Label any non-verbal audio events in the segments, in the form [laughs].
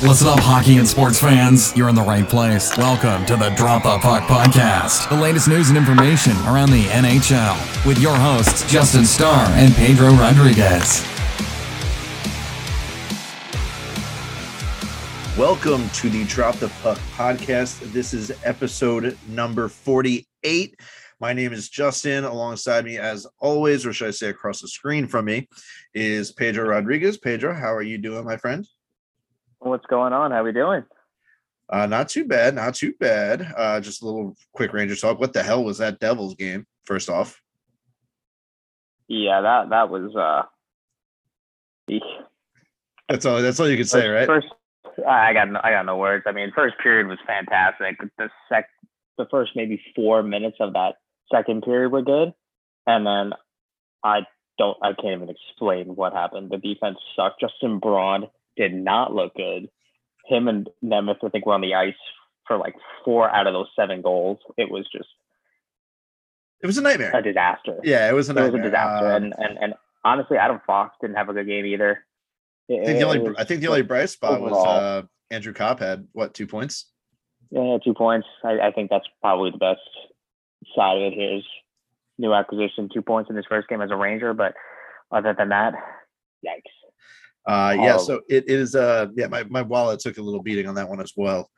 Listen up, hockey and sports fans. You're in the right place. Welcome to the Drop the Puck Podcast, the latest news and information around the NHL, with your hosts, Justin Starr and Pedro Rodriguez. Welcome to the Drop the Puck Podcast. This is episode number 48. My name is Justin. Alongside me, as always, or should I say across the screen from me, is Pedro Rodriguez. Pedro, how are you doing, my friend? What's going on? How we doing? Uh, not too bad, not too bad. Uh, just a little quick Ranger talk. What the hell was that Devils game? First off, Yeah, that that was uh eek. that's all. That's all you can say, right? First I got no, I got no words. I mean, first period was fantastic. The sec the first maybe 4 minutes of that second period were good. And then I don't I can't even explain what happened. The defense sucked. Justin Braun did not look good. Him and Nemeth, I think, were on the ice for like four out of those seven goals. It was just It was a nightmare. a disaster. Yeah, it was a it was a disaster. Uh, and, and and honestly, Adam Fox didn't have a good game either. It- I think the only was- I think the only bright spot was uh, Andrew Copp had what two points? yeah, two points. I, I think that's probably the best side of it. Here is new acquisition, two points in his first game as a Ranger. But other than that, yikes. Uh, yeah, Oh. so it is. Uh, yeah, my, my wallet took a little beating on that one as well.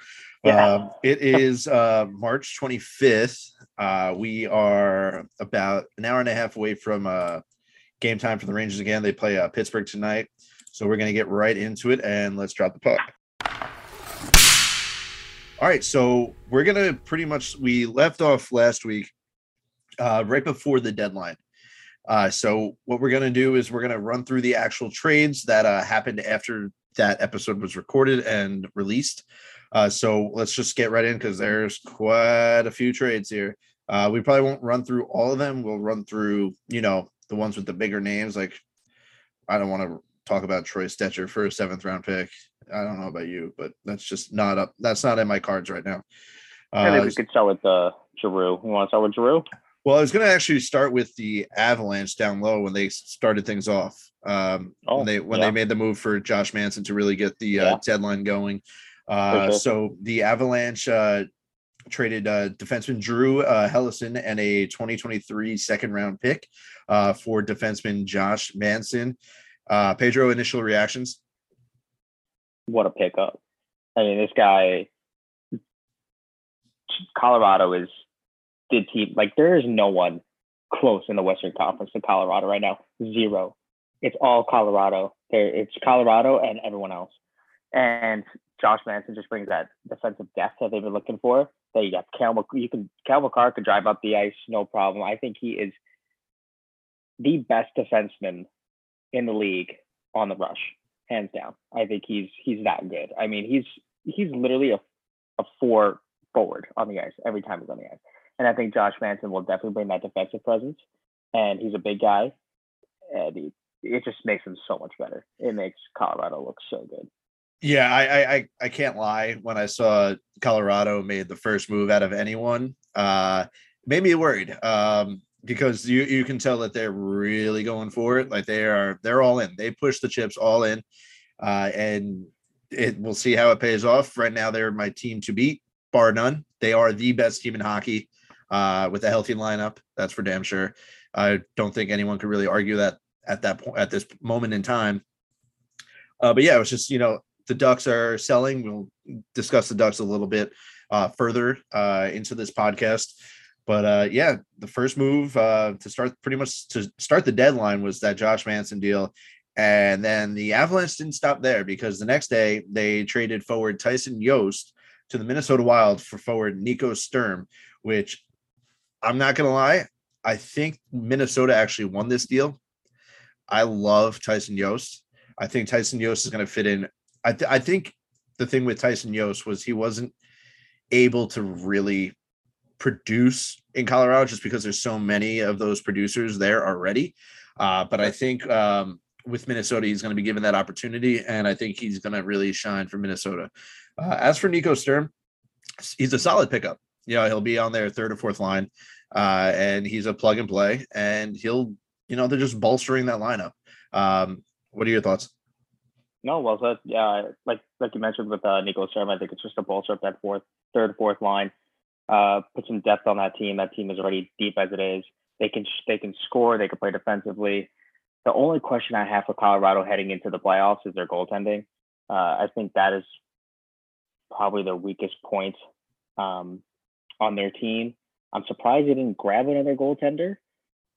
Yeah. Um, it is uh, March 25th. Uh, we are about an hour and a half away from uh, game time for the Rangers again. They play uh, Pittsburgh tonight. So we're going to get right into it and let's drop the puck. All right, so we're going to pretty much, we left off last week uh, right before the deadline. Uh, so what we're going to do is we're going to run through the actual trades that uh, happened after that episode was recorded and released. Uh, so let's just get right in because there's quite a few trades here. Uh, we probably won't run through all of them. We'll run through, you know, the ones with the bigger names. Like, I don't want to talk about Troy Stecher for a seventh round pick. I don't know about you, but that's just not up. That's not in my cards right now. I think Uh, we could start with uh, Giroux. You want to start with Giroux? Well, I was going to actually start with the Avalanche down low when they started things off. Um, Oh, when they when yeah. they made the move for Josh Manson to really get the uh, deadline going. Uh, sure. So the Avalanche uh, traded uh, defenseman Drew uh, Helleson and a 2023 second round pick uh, for defenseman Josh Manson. Uh, Pedro, initial reactions. What a pickup. I mean, this guy, Colorado is the team. Like, there is no one close in the Western Conference to Colorado right now. Zero. It's all Colorado. There, it's Colorado and everyone else. And Josh Manson just brings that defensive depth that they've been looking for. That you got Cal, you can Cal Makar could drive up the ice, no problem. I think he is the best defenseman in the league on the rush, hands down. I think he's he's that good. I mean, he's he's literally a a four forward on the ice every time he's on the ice. And I think Josh Manson will definitely bring that defensive presence. And he's a big guy, and he, it just makes him so much better. It makes Colorado look so good. Yeah, I, I I can't lie. When I saw Colorado made the first move out of anyone, uh, made me worried. Um, because you you can tell that they're really going for it. Like they are, they're all in. They push the chips all in, uh, and it we'll see how it pays off. Right now, they're my team to beat, bar none. They are the best team in hockey, uh, with a healthy lineup. That's for damn sure. I don't think anyone could really argue that at that point at this moment in time. Uh, but yeah, it was just you know the Ducks are selling. We'll discuss the Ducks a little bit uh, further uh, into this podcast. But uh, yeah, the first move uh, to start pretty much to start the deadline was that Josh Manson deal. And then the Avalanche didn't stop there because the next day they traded forward Tyson Jost to the Minnesota Wild for forward Nico Sturm, which I'm not going to lie, I think Minnesota actually won this deal. I love Tyson Jost. I think Tyson Jost is going to fit in. I, th- I think the thing with Tyson Jost was he wasn't able to really produce in Colorado just because there's so many of those producers there already. Uh, but I think um, with Minnesota, he's going to be given that opportunity, and I think he's going to really shine for Minnesota. Uh, as for Nico Sturm, he's a solid pickup. You know, he'll be on their third or fourth line, uh, and he's a plug and play, and he'll, you know, they're just bolstering that lineup. Um, what are your thoughts? No, well said. Yeah, like like you mentioned with uh, Nico Sturm, I think it's just a bolster up that fourth, third, fourth line. Uh, put some depth on that team. That team is already deep as it is. They can they can score. They can play defensively. The only question I have for Colorado heading into the playoffs is their goaltending. Uh, I think that is probably their weakest point um, on their team. I'm surprised they didn't grab another goaltender,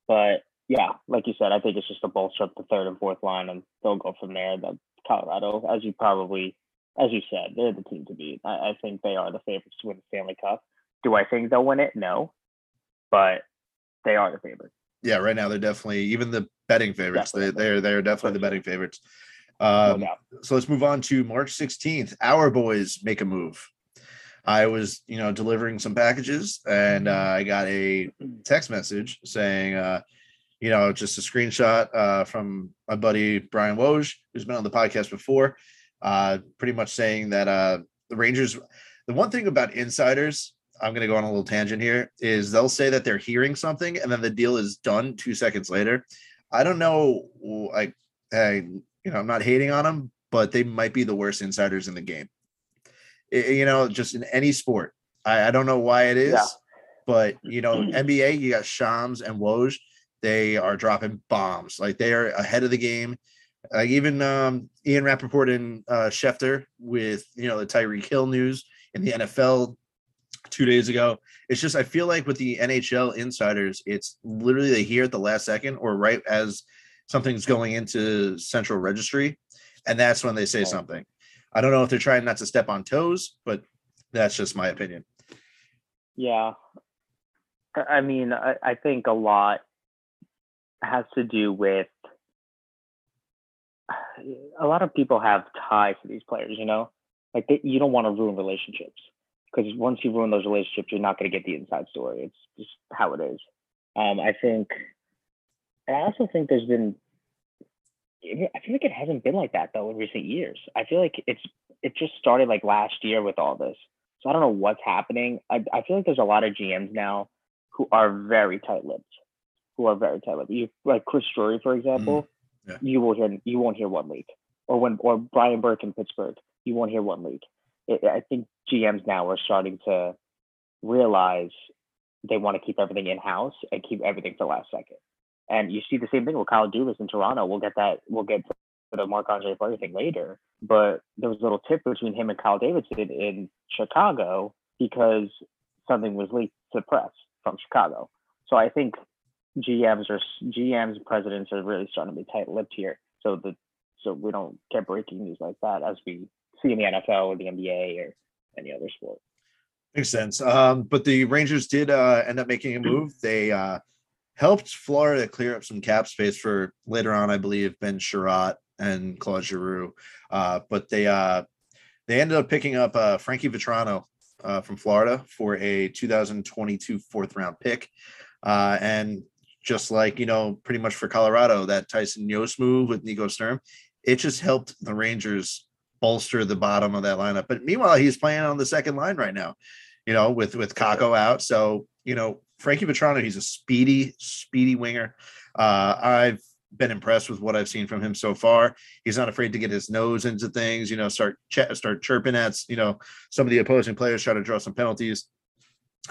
but yeah, like you said, I think it's just a bolster up the third and fourth line, and they'll go from there. The Colorado, as you probably, as you said, they're the team to beat. I, I think they are the favorites to win the Stanley Cup. Do I think they'll win it? No, but they are the favorites. Yeah, right now they're definitely even the betting favorites. Definitely. They, they're they're definitely the betting favorites. Um, no so let's move on to March 16th. Our boys make a move. I was, you know, delivering some packages and uh, I got a text message saying, uh, you know, just a screenshot uh, from my buddy Brian Woj, who's been on the podcast before, uh, pretty much saying that uh, the Rangers. The one thing about insiders, I'm going to go on a little tangent here, is they'll say that they're hearing something and then the deal is done two seconds later. I don't know, like, I, you know, I'm not hating on them, but they might be the worst insiders in the game. You know, just in any sport. I, I don't know why it is, Yeah. but you know, [clears throat] NBA, you got Shams and Woj. They are dropping bombs. Like they are ahead of the game. Like even um, Ian Rapoport and uh, Schefter with you know the Tyreek Hill news in the NFL two days ago. It's just I feel like with the NHL insiders, it's literally they hear at the last second or right as something's going into central registry, and that's when they say something. I don't know if they're trying not to step on toes, but that's just my opinion. Yeah. I mean, I, I think a lot has to do with a lot of people have ties to these players, you know? Like they, you don't want to ruin relationships because once you ruin those relationships, you're not going to get the inside story. It's just how it is. Um, I think, I also think there's been, I feel like it hasn't been like that though in recent years. I feel like it's, it just started like last year with all this. So I don't know what's happening. I, I feel like there's a lot of GMs now who are very tight-lipped, who are very tight-lipped. You like Chris Drury, for mm, example. yeah. You will hear you won't hear one leak, or when or Brian Burke in Pittsburgh, you won't hear one leak. It, I think GMs now are starting to realize they want to keep everything in house and keep everything for last second. And you see the same thing with Kyle Dubas in Toronto. We'll get that. We'll get to the Marc Andre Fleury thing later. But there was a little tip between him and Kyle Davidson in Chicago because something was leaked to the press from Chicago. So I think GMs or GMs presidents are really starting to be tight-lipped here. So the so we don't get breaking news like that as we see in the NFL or the NBA or any other sport. Makes sense. Um, but the Rangers did uh, end up making a move. They uh, helped Florida clear up some cap space for later on, I believe, Ben Chiarot and Claude Giroux. Uh, but they uh, they ended up picking up uh, Frankie Vatrano uh, from Florida for a 2022 fourth round pick. Uh, and just like, you know, pretty much for Colorado, that Tyson Jost move with Nico Sturm, it just helped the Rangers bolster the bottom of that lineup. But meanwhile, he's playing on the second line right now, you know, with with Kakko out. So, you know, Frankie Vatrano, he's a speedy, speedy winger. Uh, I've been impressed with what I've seen from him so far. He's not afraid to get his nose into things, you know, start ch- start chirping at, you know, some of the opposing players, try to draw some penalties.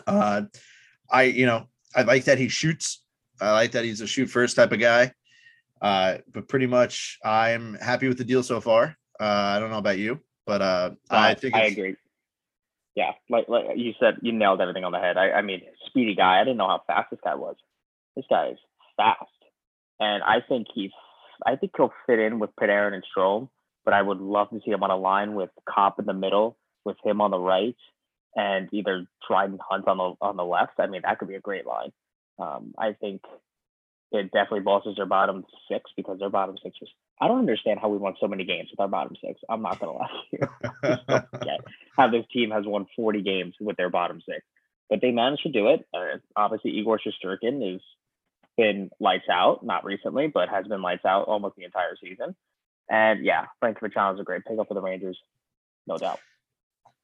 Uh, I, you know, I like that he shoots. I like that he's a shoot first type of guy. Uh, but pretty much, I'm happy with the deal so far. Uh, I don't know about you, but uh, I think I agree. Yeah, like like you said, you nailed everything on the head. I, I mean, speedy guy. I didn't know how fast this guy was. This guy is fast, and I think he's. I think he'll fit in with Panarin and Strome. But I would love to see him on a line with Copp in the middle, with him on the right, and either Dryden Hunt on the on the left. I mean, that could be a great line. Um, I think it definitely bolsters their bottom six because their bottom six is. I don't understand how we won so many games with our bottom six. I'm not gonna lie to you. [laughs] How this team has won 40 games with their bottom six, but they managed to do it. Uh, obviously, Igor Shesterkin has been lights out, not recently, but has been lights out almost the entire season. And yeah, Frank Vatrano is a great pickup for the Rangers, no doubt.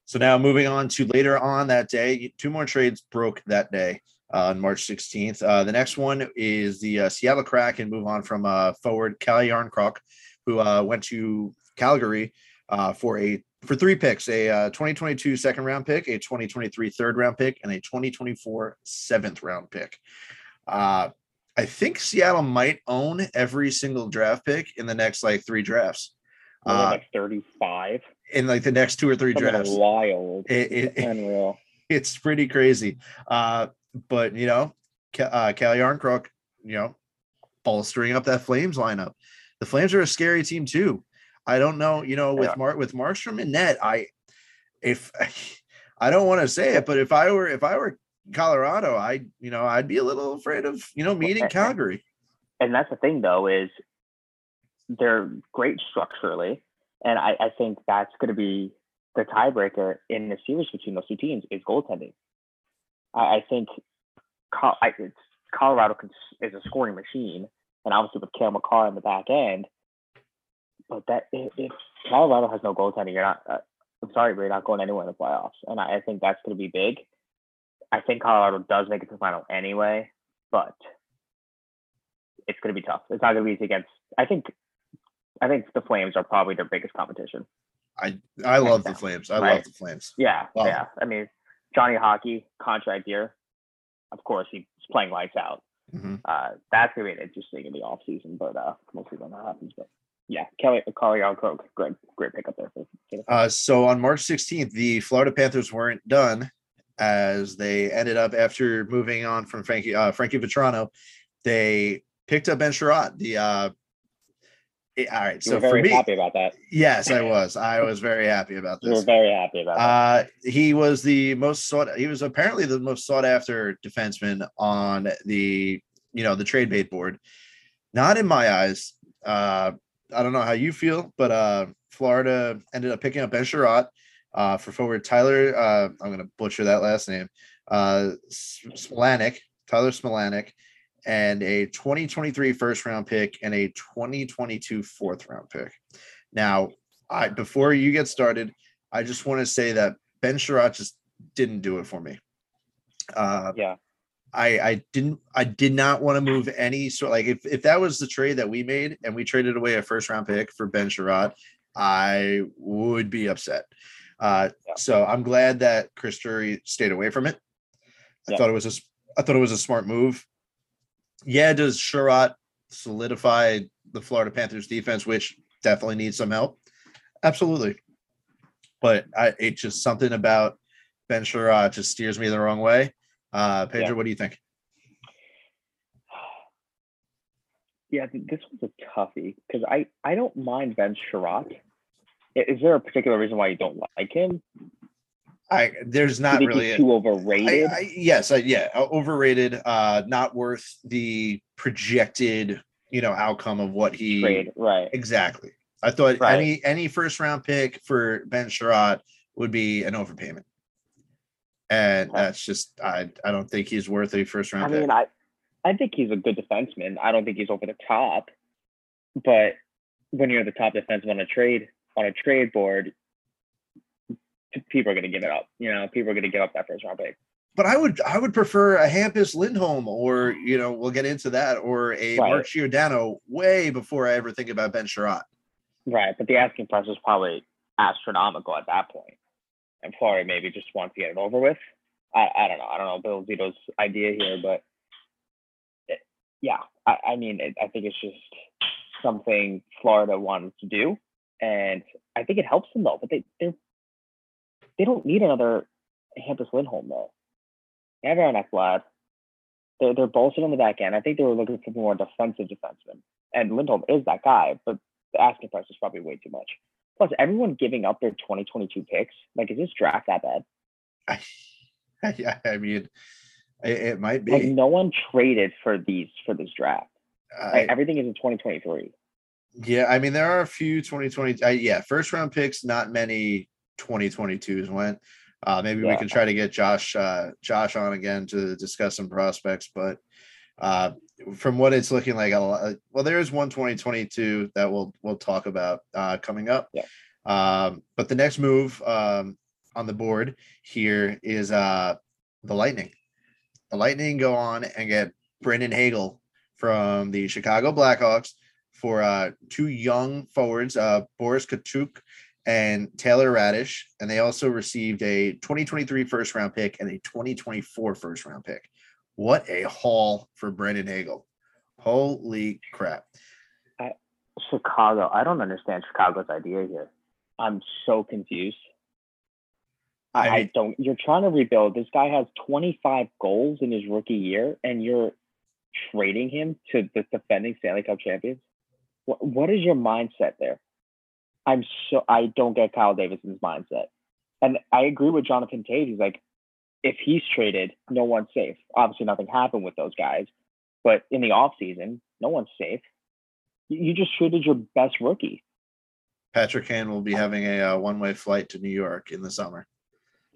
So now moving on to later on that day, two more trades broke that day on March 16th. Uh, the next one is the uh, Seattle Kraken move on from uh, forward Calle Järnkrok, who uh, went to Calgary uh, for a for three picks: a uh, 2022 second round pick, a 2023 third round pick, and a 2024 seventh round pick. Uh, I think Seattle might own every single draft pick in the next like three drafts. Uh, like 35 in like the next two or three Something drafts. Wild. It, it, Unreal. [laughs] it's pretty crazy. Uh, but you know, uh, Calle Järnkrok, you know, bolstering up that Flames lineup. The Flames are a scary team too. I don't know, you know, with Yeah. Mark with Markstrom and net, I if [laughs] I don't want to say it, but if I were if I were Colorado, I you know I'd be a little afraid of you know meeting [laughs] Calgary. and that's the thing though is they're great structurally and i, I think that's going to be the tiebreaker in the series between those two teams is goaltending i, I think Col- I, it's, colorado can, is a scoring machine and obviously with Cale Makar in the back end but that if, if colorado has no goaltending you're not uh, i'm sorry but you're not going anywhere in the playoffs and i, I think that's going to be big i think colorado does make it to the final anyway but it's going to be tough. It's not going to be easy against. I think, I think the Flames are probably their biggest competition. I I love the Flames. I right? love the Flames. Yeah, Wow. yeah. I mean, Johnny Hockey contract year. Of course, he's playing lights out. Mhm. Uh, that's going to be interesting in the off season, but uh, we'll see when that happens. But yeah, Kelly, Carly Croak, great, great pickup there. For, Uh, so on March 16th, the Florida Panthers weren't done as they ended up after moving on from Frankie uh, Frankie Vatrano. They picked up Ben Chiarot. The uh, all right. you So were for me, happy about that. yes, I was. I was very happy about You were this. very happy about that. Uh, he was the most sought. He was apparently the most sought after defenseman on the you know the trade bait board. Not in my eyes. Uh, I don't know how you feel, but uh, Florida ended up picking up Ben Chiarot uh, for forward Tyler. Uh, I'm going to butcher that last name. Uh, Smolanic, Tyler Smolanic, and a 2023 first round pick and a 2022 fourth round pick. Now, I before you get started, I just want to say that Ben Chiarot just didn't do it for me. Uh, yeah, I I didn't I did not want to move any sort like if if that was the trade that we made and we traded away a first round pick for Ben Chiarot, I would be upset. Uh, Yeah. So I'm glad that Chris Drury stayed away from it. I Yeah. thought it was a I thought it was a smart move. Yeah, does Chiarot solidify the Florida Panthers defense, which definitely needs some help? Absolutely. But I it's just something about Ben Chiarot just steers me the wrong way. Uh, Pedro, Yeah. what do you think? yeah. This was a toughie because I I don't mind Ben Chiarot. Is there a particular reason why you don't like him? I there's not really. a- too I, overrated? I, yes, I, yeah, overrated. Uh, not worth the projected, you know, outcome of what he Trade, right? exactly. I thought Right. any any first round pick for Ben Chiarot would be an overpayment, and that's just I I don't think he's worth a first round I pick. mean, I I think he's a good defenseman. I don't think he's over the top, but when you're the top defenseman on a trade on a trade board, people are going to give it up. You know, people are going to give up that first round pick. but I would I would prefer a Hampus Lindholm or you know we'll get into that or a Right. Mark Giordano way before I ever think about Ben Chiarot. Right, but the asking price is probably astronomical at that point. and Florida maybe just wants to get it over with. I, I don't know. I don't know Bill Zito's idea here, but it, yeah, I, I mean, it, I think it's just something Florida wanted to do, and I think it helps them though. But they they they don't need another Hampus Lindholm though. They have Aaron Ekblad. They're they're bolstered on the back end. I think they were looking for more defensive defensemen, and Lindholm is that guy, but the asking price is probably way too much. Plus, everyone giving up their 2022 picks. Like, is this draft that bad? [laughs] yeah, I mean, it, it might be. Like, no one traded for these for this draft. I- Like, everything is in 2023. yeah, I mean, there are a few 2020. Uh, yeah, first round picks. Not many 2022s went. Uh, maybe we can try to get Josh uh, Josh on again to discuss some prospects, but uh, from what it's looking like, a lot, well, there is one 2022 that we'll we'll talk about uh, coming up. Yeah. Um, but the next move um, on the board here is uh, the Lightning. The Lightning go on and get Brandon Hagel from the Chicago Blackhawks for uh, two young forwards, uh, Boris Katchouk and Taylor Raddysh. And they also received a 2023 first round pick and a 2024 first round pick. What a haul for Brandon Hagel. Holy crap. Chicago. I don't understand Chicago's idea here. I'm so confused. I, I don't. You're trying to rebuild. This guy has 25 goals in his rookie year, and you're trading him to the defending Stanley Cup champions. What, what is your mindset there? I'm so I don't get Kyle Davidson's mindset, and I agree with Jonathan Toews. He's like, if he's traded, no one's safe. Obviously, nothing happened with those guys, but in the off season, no one's safe. You just traded your best rookie. Patrick Kane will be having a uh, one-way flight to New York in the summer.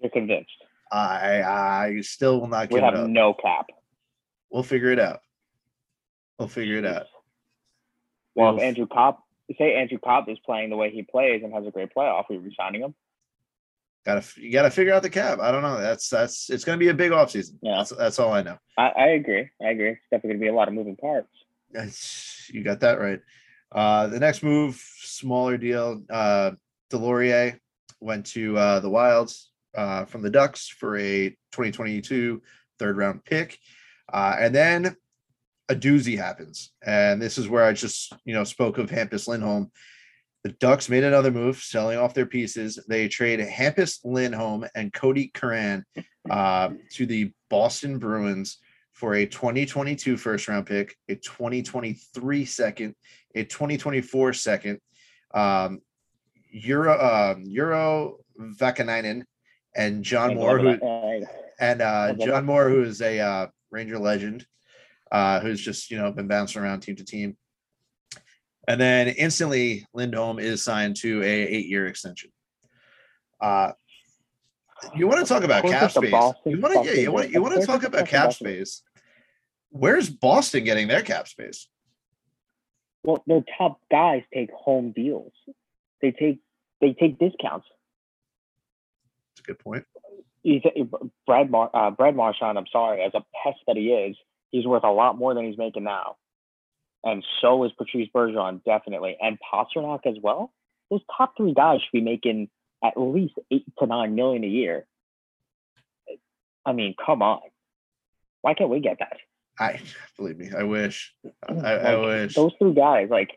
You're convinced. I I still will not We give it have up. no cap. We'll figure it out. We'll figure it out. Well, if Andrew Copp, say Andrew Copp is playing the way he plays and has a great playoff, we resigning him. Gotta you gotta figure out the cap. I don't know. That's that's it's gonna be a big offseason. Yeah. That's that's all I know. I, I agree. I agree. It's definitely going to be a lot of moving parts. That's- you got that right. Uh, the next move, smaller deal. Uh, Deslauriers went to uh, the Wilds uh, from the Ducks for a 2022 third round pick, uh, and then a doozy happens. And this is where I just you know spoke of Hampus Lindholm. The Ducks made another move, selling off their pieces. They trade Hampus Lindholm and Kodie Curran uh, to the Boston Bruins for a 2022 first round pick, a 2023 second, a 2024 second, um, Urho um, Urho Vaakanainen, and John Moore, who Uh, and uh, John Moore, who is a uh, Ranger legend, uh, who's just you know been bouncing around team to team. And then instantly, Lindholm is signed to a eight year extension. Uh, you want to talk about cap space? Boston- You want to yeah, you want you want to talk about cap Boston. space? Where's Boston getting their cap space? well, their top guys take home deals. They take they take discounts. That's a good point. He's, Brad Mar, uh, Brad Marchand. I'm sorry, as a pest that he is, he's worth a lot more than he's making now. And so is Patrice Bergeron, definitely, and Pastrnak as well. Those top three guys should be making at least eight to nine million a year. I mean, come on. Why can't we get that? I believe me. I wish. I, I wish. Those three guys, like,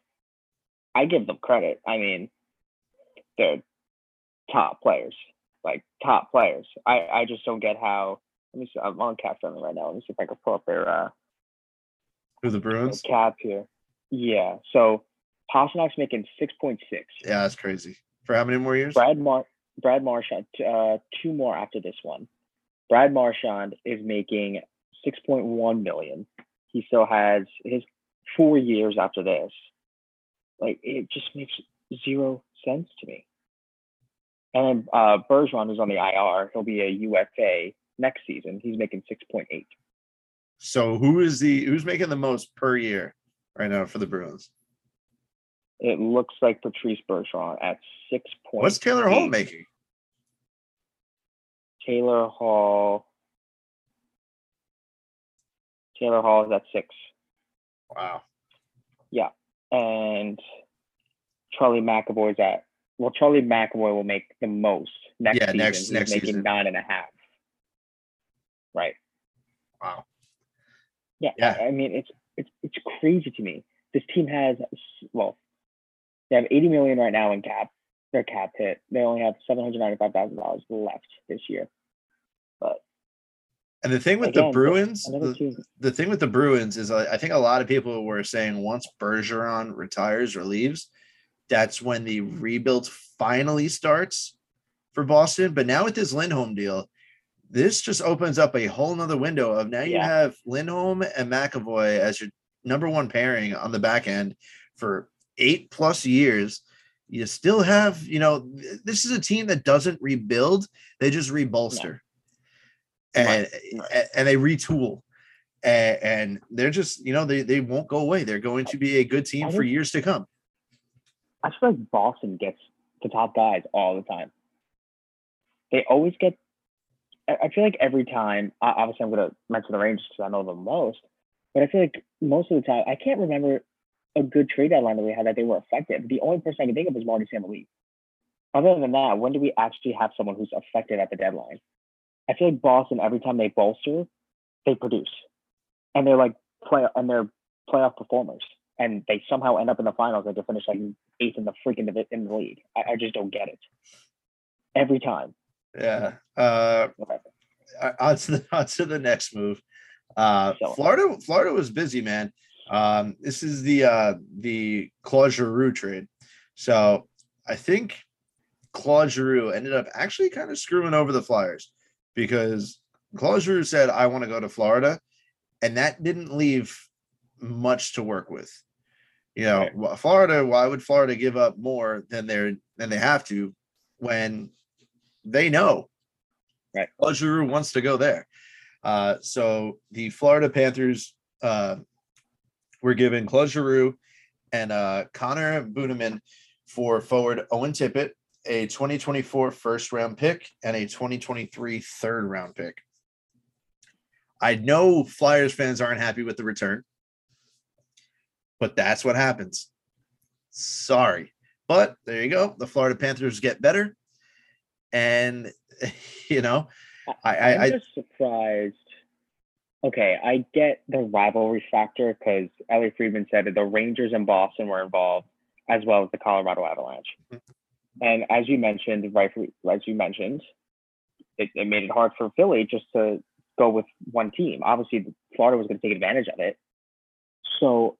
I give them credit. I mean, they're top players, like top players. I, I just don't get how. Let me see. I'm on cap friendly right now. Let me see if I can pull up their uh, Who the their Bruins? cap here. Yeah. So Pastrnak's making six point six. Yeah, that's crazy. For how many more years? Brad Mar Brad Marchand, uh, two more after this one. Brad Marchand is making six point one million. He still has his four years after this. Like it just makes zero sense to me. And then uh, Bergeron, who's on the IR, he'll be a UFA next season. He's making six point eight. So who is the who's making the most per year right now for the Bruins? It looks like Patrice Bergeron at six point. What's Taylor Hall making? Taylor Hall. Taylor Hall is at six. Wow. Yeah, and Charlie McAvoy's at well, Charlie McAvoy will make the most next Yeah, season. next- He's next making season. nine and a half. Right. Wow. Yeah. Yeah. I mean, it's it's it's crazy to me. This team has well, they have 80 million right now in cap. Their cap hit. They only have 795 thousand dollars left this year. But And the thing with Again, the Bruins, the, the thing with the Bruins is I I think a lot of people were saying once Bergeron retires or leaves, that's when the rebuild finally starts for Boston. But now with this Lindholm deal, this just opens up a whole nother window of now you Yeah. have Lindholm and McAvoy as your number one pairing on the back end for eight plus years. You still have, you know, this is a team that doesn't rebuild, they just rebolster. And, Right, and they retool. And, and they're just, you know, they, they won't go away. They're going to be a good team for years to come. I feel like Boston gets the top guys all the time. They always get. I feel like every time. Obviously, I'm going to mention the Rangers because I know them most. But I feel like most of the time, I can't remember a good trade deadline that we had that they were effective. The only person I can think of is Marty St. Other than that, when do we actually have someone who's effective at the deadline? I feel like Boston, every time they bolster, they produce. And they're like play and they're playoff performers. And they somehow end up in the finals and they finish like eighth in the freaking in the league. I, I just don't get it. Every time. Yeah. Uh, on to the [laughs] on to the next move. Uh, Florida, Florida was busy, man. Um, this is the uh, the Claude Giroux trade. So I think Claude Giroux ended up actually kind of screwing over the Flyers because Claude Giroux said, "I want to go to Florida," and that didn't leave much to work with. You know, Right. Florida. Why would Florida give up more than they're than they have to when they know Right. Claude Giroux wants to go there. Uh, so the Florida Panthers uh, were given Claude Giroux and uh, Connor Bunnaman for forward Owen Tippett, a 2024 first round pick, and a 2023 third round pick. I know Flyers fans aren't happy with the return, but that's what happens. Sorry. But there you go. The Florida Panthers get better. And, [laughs] you know, I, I, I'm I just surprised. Okay, I get the rivalry factor because Elliotte Friedman said that the Rangers and Boston were involved, as well as the Colorado Avalanche. Mm-hmm. And as you mentioned, rightfully, as you mentioned, it, it made it hard for Philly just to go with one team. Obviously, Florida was going to take advantage of it. So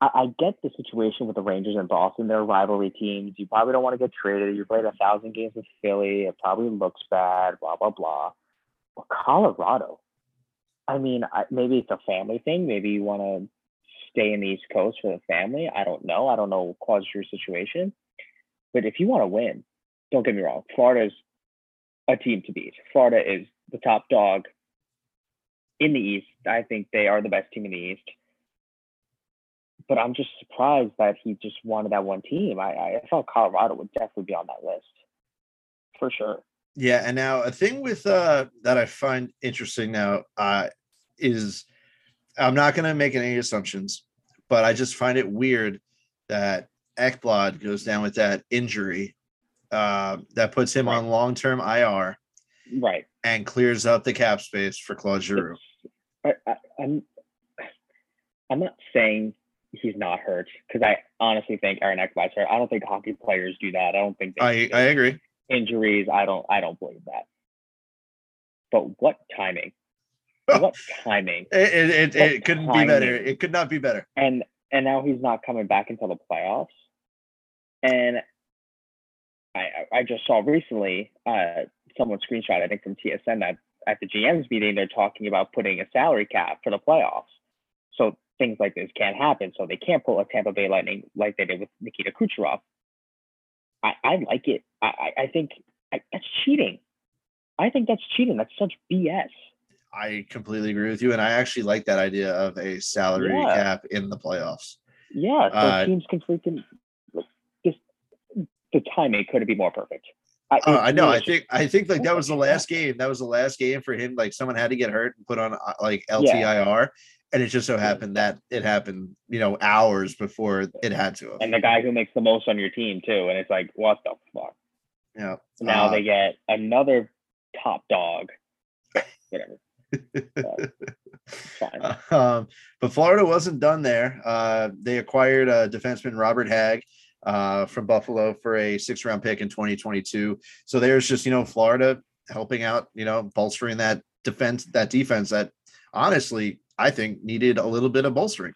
I, I get the situation with the Rangers and Boston. They're rivalry teams. You probably don't want to get traded. You played a thousand games with Philly. It probably looks bad, blah, blah, blah. But Colorado, I mean, I, maybe it's a family thing. Maybe you want to stay in the East Coast for the family. I don't know. I don't know Claude your situation. But if you want to win, don't get me wrong. Florida's a team to beat. Florida is the top dog in the East. I think they are the best team in the East. But I'm just surprised that he just wanted that one team. I, I thought Colorado would definitely be on that list for sure. Yeah, and now a thing with uh that I find interesting now uh is I'm not gonna make any assumptions, but I just find it weird that Ekblad goes down with that injury uh that puts him Right. on long-term IR Right. and clears up the cap space for Claude Giroux. I, I, I'm I'm not saying he's not hurt because I honestly think Aaron Ekblad's hurt. I don't think hockey players do that. I don't think they I I agree. injuries. I don't I don't believe that. But what timing? [laughs] what timing? It it, it, it couldn't be better. It could not be better. And and now he's not coming back until the playoffs. And I I- I just saw recently uh someone screenshot I think from TSN that at the GM's meeting they're talking about putting a salary cap for the playoffs. So things like this can't happen. So they can't pull a Tampa Bay Lightning like they did with Nikita Kucherov. I, I like it. I, I, I think I, that's cheating. I think that's cheating. That's such BS. I completely agree with you, and I actually like that idea of a salary Yeah. cap in the playoffs. Yeah, so Uh, teams can freaking just the timing couldn't be more perfect. Uh, I know. I think. I think like that was the last game. That was the last game for him. Like someone had to get hurt and put on uh, like LTIR, and it just so happened that it happened. You know, hours before it had to. Have. and the guy who makes the most on your team too, and it's like, what the fuck? Yeah. Now Uh, they get another top dog. [laughs] Whatever. Fine. [laughs] um, but Florida wasn't done there. Uh, they acquired uh, defenseman Robert Hagg uh, from Buffalo for a six round pick in 2022. So there's just, you know, Florida helping out, you know, bolstering that defense, that defense that honestly, I think needed a little bit of bolstering.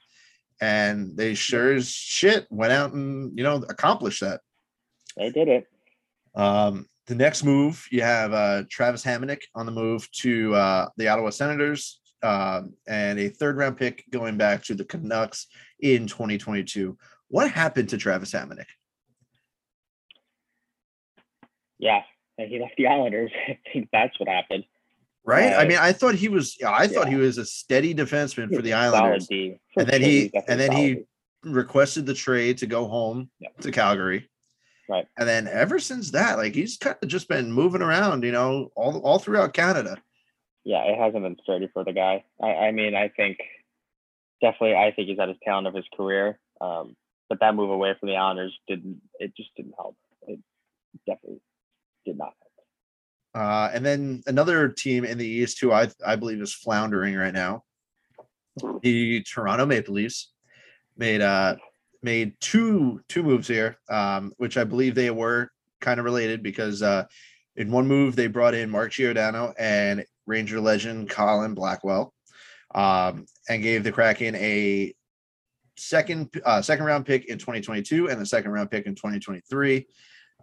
And they sure as shit went out and, you know, accomplished that. They did it. Um, the next move, you have uh, Travis Hamonic on the move to uh, the Ottawa Senators, um, and a third round pick going back to the Canucks in 2022. What happened to Travis Hamonic? Yeah. And he left the Islanders. I [laughs] think that's what happened. Right? I mean, I thought he was. I thought he was a steady defenseman for the Islanders. And then sure, he- and then he- solid. Requested the trade to go home Yeah. to Calgary. Right. And then ever since that, like he's kind of just been moving around, you know, all all throughout Canada. Yeah, it hasn't been sturdy for the guy. I, I mean, I think definitely, I think he's at his talent of his career. Um, but that move away from the Islanders didn't. It just didn't help. It definitely did not help. Uh, and then another team in the East who I I believe is floundering right now. The Toronto Maple Leafs made uh made two two moves here, um, which I believe they were kind of related because uh, in one move they brought in Mark Giordano and Ranger legend Colin Blackwell, um, and gave the Kraken a second uh, second round pick in 2022 and a second round pick in 2023.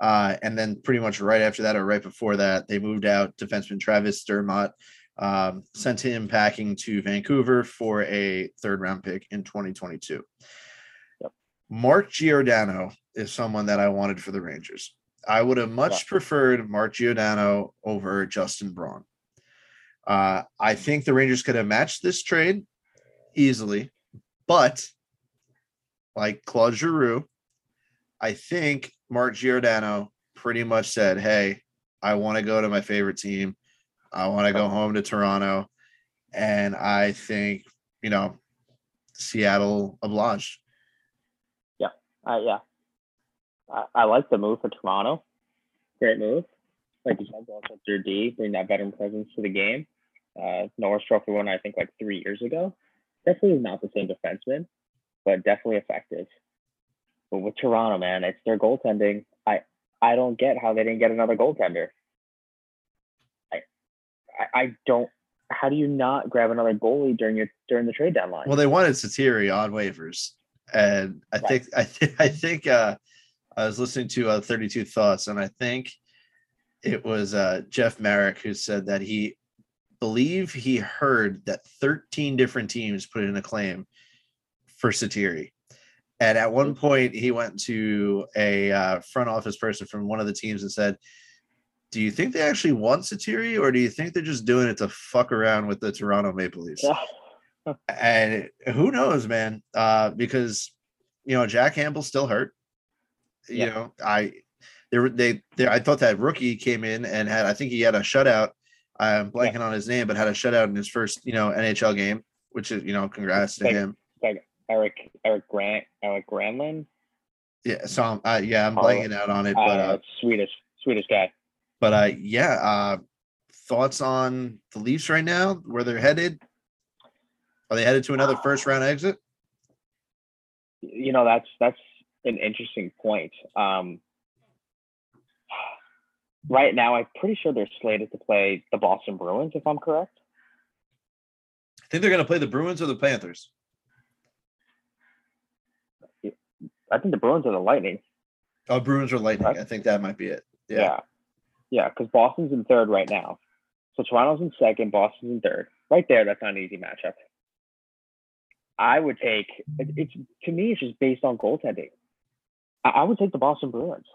Uh, and then pretty much right after that or right before that, they moved out defenseman Travis Dermott, um, sent him packing to Vancouver for a third round pick in 2022. Yep. Mark Giordano is someone that I wanted for the Rangers. I would have much Yeah. preferred Mark Giordano over Justin Braun. Uh, I think the Rangers could have matched this trade easily, but like Claude Giroux, I think Mark Giordano pretty much said, "Hey, I want to go to my favorite team. I want to go home to Toronto," and I think you know Seattle obliged. Uh, yeah, I, yeah. I like the move for Toronto. Great move. Like you said, also their D, bring that veteran presence to the game. Uh, Norris Trophy won, I think, like three years ago. Definitely not the same defenseman, but definitely effective. But with Toronto, man, it's their goaltending. I I don't get how they didn't get another goaltender. I I, I don't. How do you not grab another goalie during your during the trade deadline? Well, they wanted Satiri on waivers, and I Right. think I think I think uh, I was listening to uh, Thirty Two Thoughts, and I think it was uh, Jeff Marek who said that he believe he heard that 13 different teams put in a claim for Satiri. And at one point, he went to a uh, front office person from one of the teams and said, "Do you think they actually want Satiri, or do you think they're just doing it to fuck around with the Toronto Maple Leafs?" Yeah. [laughs] and who knows, man? Uh, because you know Jack Campbell's still hurt. You Yeah. know, I they they, they I thought that rookie came in and had I think he had a shutout. I'm blanking on his name, but had a shutout in his first you know NHL game, which is you know congrats to him. Eric Eric Grant Eric Granlund. Yeah, so I'm, uh, yeah, I'm Oh, blanking out on it, Uh, but uh, Swedish Swedish guy. but uh, yeah. Uh, thoughts on the Leafs right now? Where they're headed? Are they headed to another first round exit? you know that's that's an interesting point um right now i'm pretty sure they're slated to play the boston bruins if i'm correct I think they're going to play the Bruins or the Panthers. I think the bruins are the lightning Oh, Bruins or Lightning. Right. I think that might be it. Yeah. yeah yeah because boston's in third right now so toronto's in second boston's in third right there that's not an easy matchup i would take it- it's to me it's just based on goaltending i, I would take the boston bruins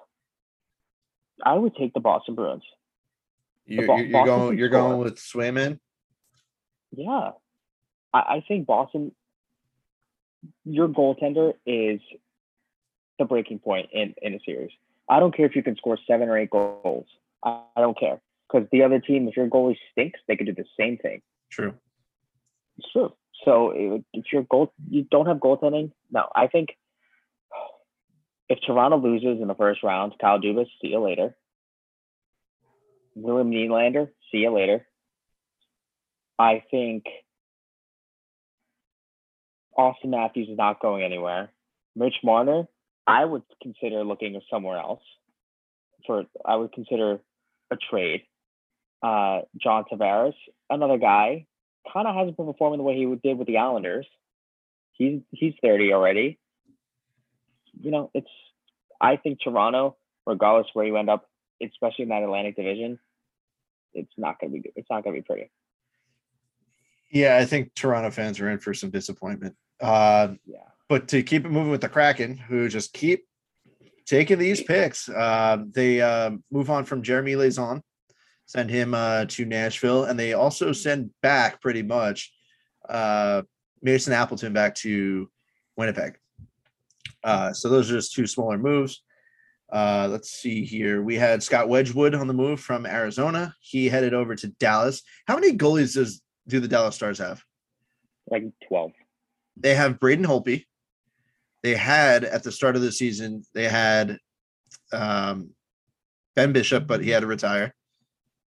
i would take the boston bruins You're, Bo- you're, Boston going. You're going with Swayman. Yeah. I, I think Boston, your goaltender is the breaking point in, in a series. I don't care if you can score seven or eight goals. I, I don't care. Because the other team, if your goalie stinks, they could do the same thing. True. It's true. So if if your goal, you don't have goaltending. No, I think if Toronto loses in the first round, Kyle Dubas, see you later. William Nylander, see you later. I think Auston Matthews is not going anywhere. Mitch Marner, I would consider looking somewhere else. For I would consider a trade. Uh, John Tavares, another guy, kind of hasn't been performing the way he did with the Islanders. He's he's 30 already. You know, it's I think Toronto, regardless where you end up, especially in that Atlantic Division, it's not gonna be. It's not gonna be pretty. Yeah, I think Toronto fans are in for some disappointment. Uh, Yeah. But to keep it moving with the Kraken, who just keep taking these picks, uh, they uh, move on from Jeremy Lauzon, send him uh, to Nashville, and they also send back pretty much uh, Mason Appleton back to Winnipeg. Uh, so those are just two smaller moves. Uh, let's see here. We had Scott Wedgewood on the move from Arizona. He headed over to Dallas. How many goalies does do the Dallas Stars have? Like 12. They have Braden Holtby. They had at the start of the season, they had um, Ben Bishop, but he had to retire.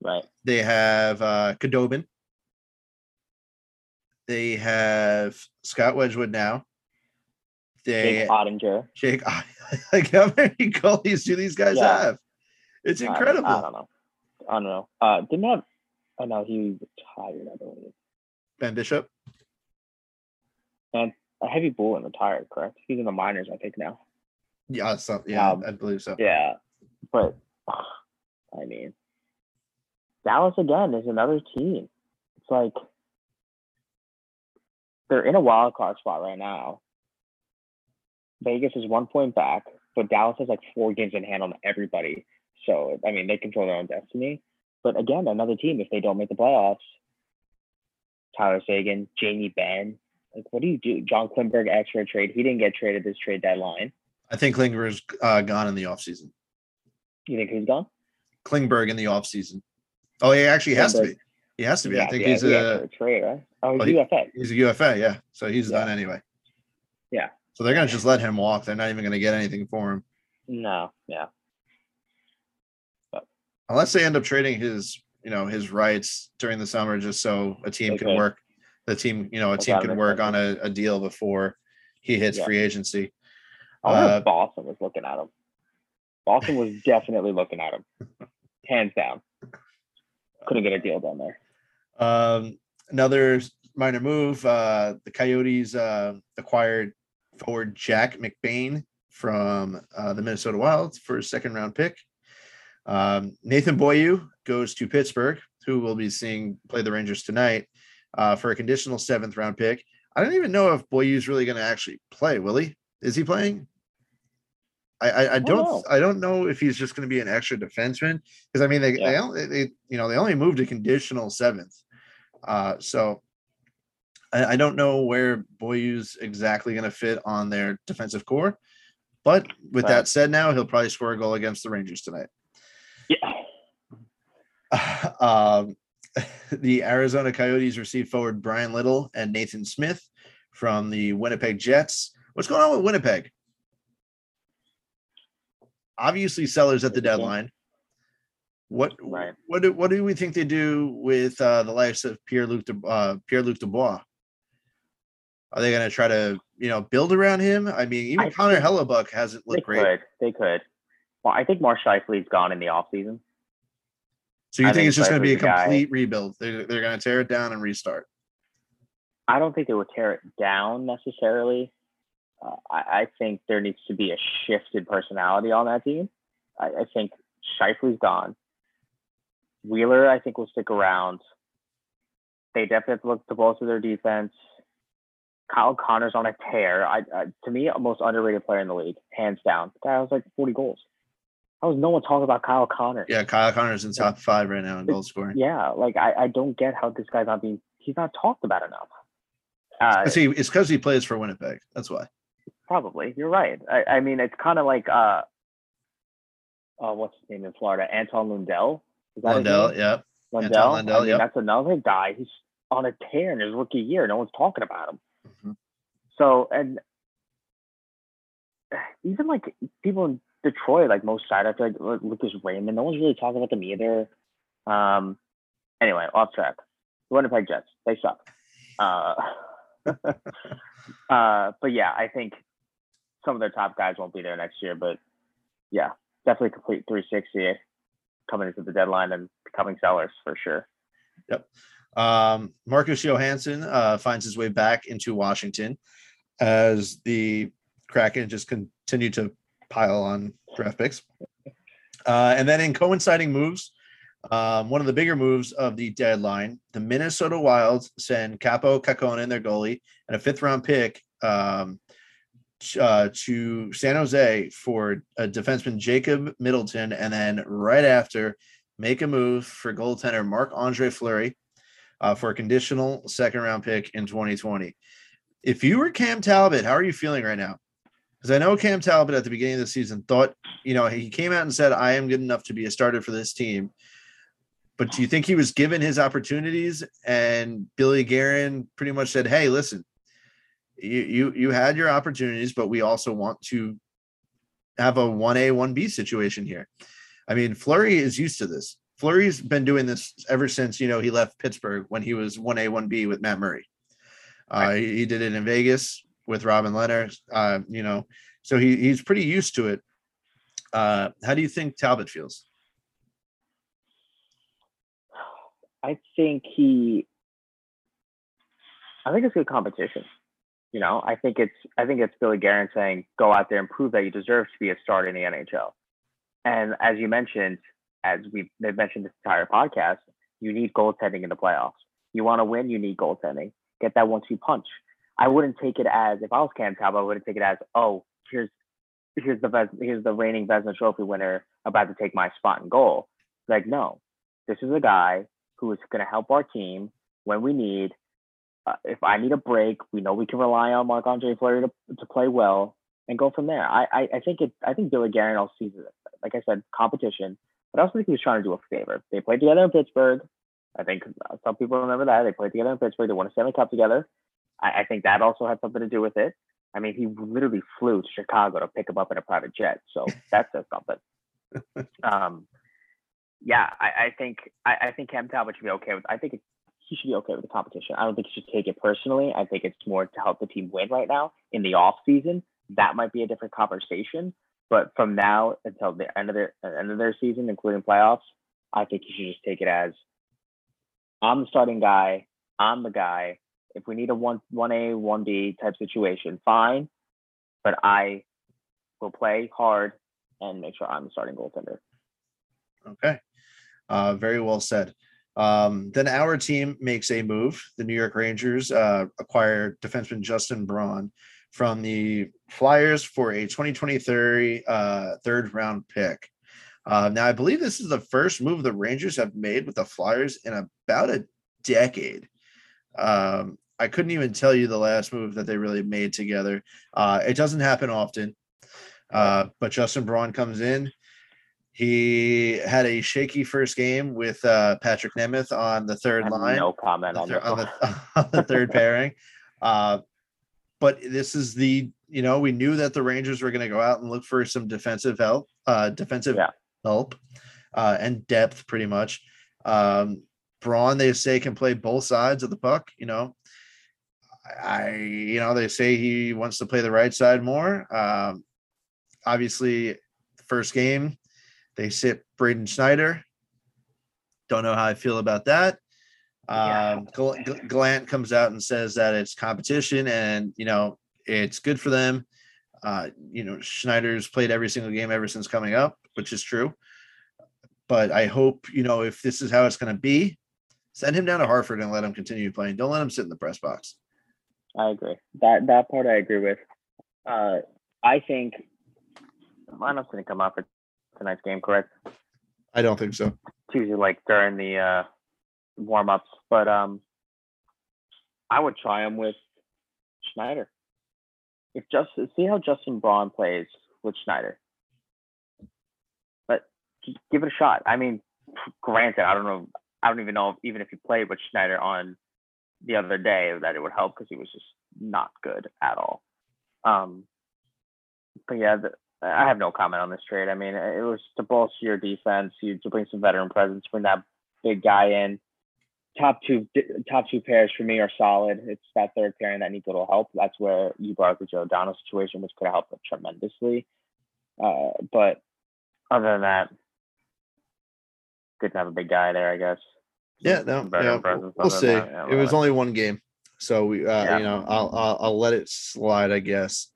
Right. They have uh, Khudobin. They have Scott Wedgewood now. They Jake Oettinger. Jake, [laughs] like how many goalies do these guys Yeah. have? It's I- incredible. I, don't know. I don't know. Uh, didn't have. Oh no, he retired. I believe. ben Bishop. Uh, Heavy Bullen retired. Correct. He's in the minors, I think now. Yeah, so, yeah, Um, I believe so. Yeah, but [sighs] I mean, Dallas again is another team. It's like they're in a wild card spot right now. Vegas is one point back, but Dallas has like four games in hand on everybody. So I mean, they control their own destiny. But again, another team if they don't make the playoffs. Tyler Seguin, Jamie Benn. Like, what do you do? John Klingberg extra trade. He didn't get traded this trade deadline. I think Klingberg's uh, gone in the offseason. You think he's gone? Klingberg in the offseason. Oh, he actually has to be. He has to be. I think yeah, he's yeah, a for a trade, right? Oh, Oh, he's he- UFA. he's a UFA, yeah. So he's Yeah. done anyway. Yeah. So they're gonna just let him walk. They're not even gonna get anything for him. No, yeah. Unless they end up trading his, you know, his rights during the summer just so a team They can work the team, you know, a team can work on a, a deal before he hits Yeah. free agency. I wonder Uh, if Boston was looking at him. Boston was [laughs] definitely looking at him, hands down. Couldn't get a deal down there. Um, another minor move. Uh, the Coyotes uh, acquired forward Jack McBain from uh, the Minnesota Wild for a second round pick. Um, Nathan Beaulieu goes to Pittsburgh, who will be seeing play the Rangers tonight uh, for a conditional seventh round pick. I don't even know if Beaulieu's really going to actually play. Will he? Is he playing? I, I, I don't know. I don't know if he's just going to be an extra defenseman because I mean they, they Yeah. only they you know they only moved a conditional seventh, uh, so I, I don't know where Beaulieu's exactly going to fit on their defensive core. But with Right. that said, now he'll probably score a goal against the Rangers tonight. Yeah. [sighs] um, [laughs] the Arizona Coyotes received forward Bryan Little and Nathan Smith from the Winnipeg Jets. What's going on with Winnipeg? Obviously, sellers at the deadline. What Right. what do, what do we think they do with uh, the likes of Pierre Luc De, uh, Pierre Luc Dubois? Are they going to try to you know build around him? I mean, even I Connor Hellebuyck hasn't They looked great. could. They could. Well, I think Mark Scheifele's gone in the offseason. So you think think it's just going to be a the guy. complete rebuild? They're, they're going to tear it down and restart. I don't think they would tear it down necessarily. Uh, I, I think there needs to be a shifted personality on that team. I, I think Scheifele's gone. Wheeler, I think, will stick around. They definitely have to look to bolster their defense. Kyle Connor's on a tear. I, I to me, a most underrated player in the league, hands down. The guy has like 40 goals. How is no one talking about Kyle Connor? Yeah, Kyle Connor's in top five right now in goal scoring. Yeah, like I, I don't get how this guy's not being he's not talked about enough. Uh, See, it's because he plays for Winnipeg. That's why. Probably, you're right. I, I mean, it's kind of like uh, uh, what's his name in Florida? Anton Lundell. Is that Lundell, yeah. Lundell. Lundell, I mean, yep. that's another guy. He's on a tear in his rookie year. No one's talking about him. Mhm. So, and [sighs] even like people in Detroit, like most side, I feel like Lucas Raymond. No one's really talking about them either. Um. Anyway, off track. The Winnipeg Jets. They suck. Uh. [laughs] uh. But yeah, I think some of their top guys won't be there next year. But yeah, definitely complete 360 coming into the deadline and becoming sellers for sure. Yep. Um, Marcus Johansson uh, finds his way back into Washington as the Kraken just continue to pile on draft picks. Uh, and then in coinciding moves, um, one of the bigger moves of the deadline, the Minnesota Wilds send Kaapo Kähkönen, their goalie, and a fifth round pick um, uh, to San Jose for a defenseman Jacob Middleton, and then right after make a move for goaltender Marc Andre Fleury uh, for a conditional second round pick in 2020. If you were Cam Talbot, how are you feeling right now? Because I know Cam Talbot at the beginning of the season thought, you know, he came out and said, I am good enough to be a starter for this team. But do you think he was given his opportunities and Billy Guerin pretty much said, hey, listen, you you you had your opportunities, but we also want to have a one A one B situation here. I mean, Fleury is used to this. Fleury's been doing this ever since you know he left Pittsburgh when he was one A one B with Matt Murray. Uh, he, he did it in Vegas with Robin Lehner. Uh, you know, so he he's pretty used to it. Uh, how do you think Talbot feels? I think he. I think it's good competition. You know, I think it's I think it's Billy Guerin saying, "Go out there and prove that you deserve to be a starter in the NHL." And as you mentioned, as we have mentioned this entire podcast, you need goaltending in the playoffs. You want to win, you need goaltending. Get that one-two punch. I wouldn't take it as if I was Cam Talbot, I wouldn't take it as, oh, here's here's the here's the reigning Vezina Trophy winner about to take my spot in goal. Like, no, this is a guy who is going to help our team when we need. Uh, if I need a break, we know we can rely on Marc Andre Fleury to, to play well and go from there. I, I, I think it. I think Billy Guerin also sees it, like I said, competition, but I also think he was trying to do a favor. They played together in Pittsburgh. I think some people remember that they played together in Pittsburgh. They won a Stanley Cup together. I, I think that also had something to do with it. I mean, he literally flew to Chicago to pick him up in a private jet, so [laughs] that says something. um, yeah, I, I think I, I, think Cam Talbot should be okay with. I think it, he should be okay with the competition. I don't think he should take it personally. I think it's more to help the team win right now in the off season. That might be a different conversation. But from now until the end of their end of their season, including playoffs, I think you should just take it as I'm the starting guy. I'm the guy. If we need a one one A one B type situation, fine. But I will play hard and make sure I'm the starting goaltender. Okay, uh, very well said. Um, then our team makes a move. The New York Rangers uh, acquire defenseman Justin Braun from the Flyers for a 2023 uh, third round pick. Uh, now, I believe this is the first move the Rangers have made with the Flyers in about a decade. Um, I couldn't even tell you the last move that they really made together. Uh, it doesn't happen often, uh, but Justin Braun comes in. He had a shaky first game with uh, Patrik Nemeth on the third line. No comment on, on, the, [laughs] on the third [laughs] pairing. Uh, but this is the you know we knew that the Rangers were going to go out and look for some defensive help, uh, defensive yeah. help, uh, and depth pretty much. Um, Braun, they say, can play both sides of the puck. You know, I, you know, they say he wants to play the right side more. Um, obviously, first game, they sit Braden Schneider. Don't know how I feel about that. Yeah. Um, Gallant comes out and says that it's competition and you know it's good for them. Uh, you know, Schneider's played every single game ever since coming up, which is true. But I hope you know if this is how it's going to be, send him down to Hartford and let him continue playing. Don't let him sit in the press box. I agree. That that part I agree with. Uh, I think lineups going to come out for tonight's game, correct? I don't think so. It's usually like during the uh, warm ups, but um, I would try him with Schneider. If just see how Justin Braun plays with Schneider, but give it a shot. I mean, granted, I don't know. I don't even know if, even if he played with Schneider on the other day that it would help because he was just not good at all. Um, but yeah, the, I have no comment on this trade. I mean, it was to bolster your defense, you to bring some veteran presence, bring that big guy in. Top two, top two pairs for me are solid. It's that third pairing that needs a little help. That's where you brought the Giordano situation, which could have helped tremendously. Uh, but other than that, good to have a big guy there, I guess. Yeah, no, yeah, we'll see. Yeah, it was only one game, so we, uh, yeah. you know, I'll, I'll I'll let it slide, I guess.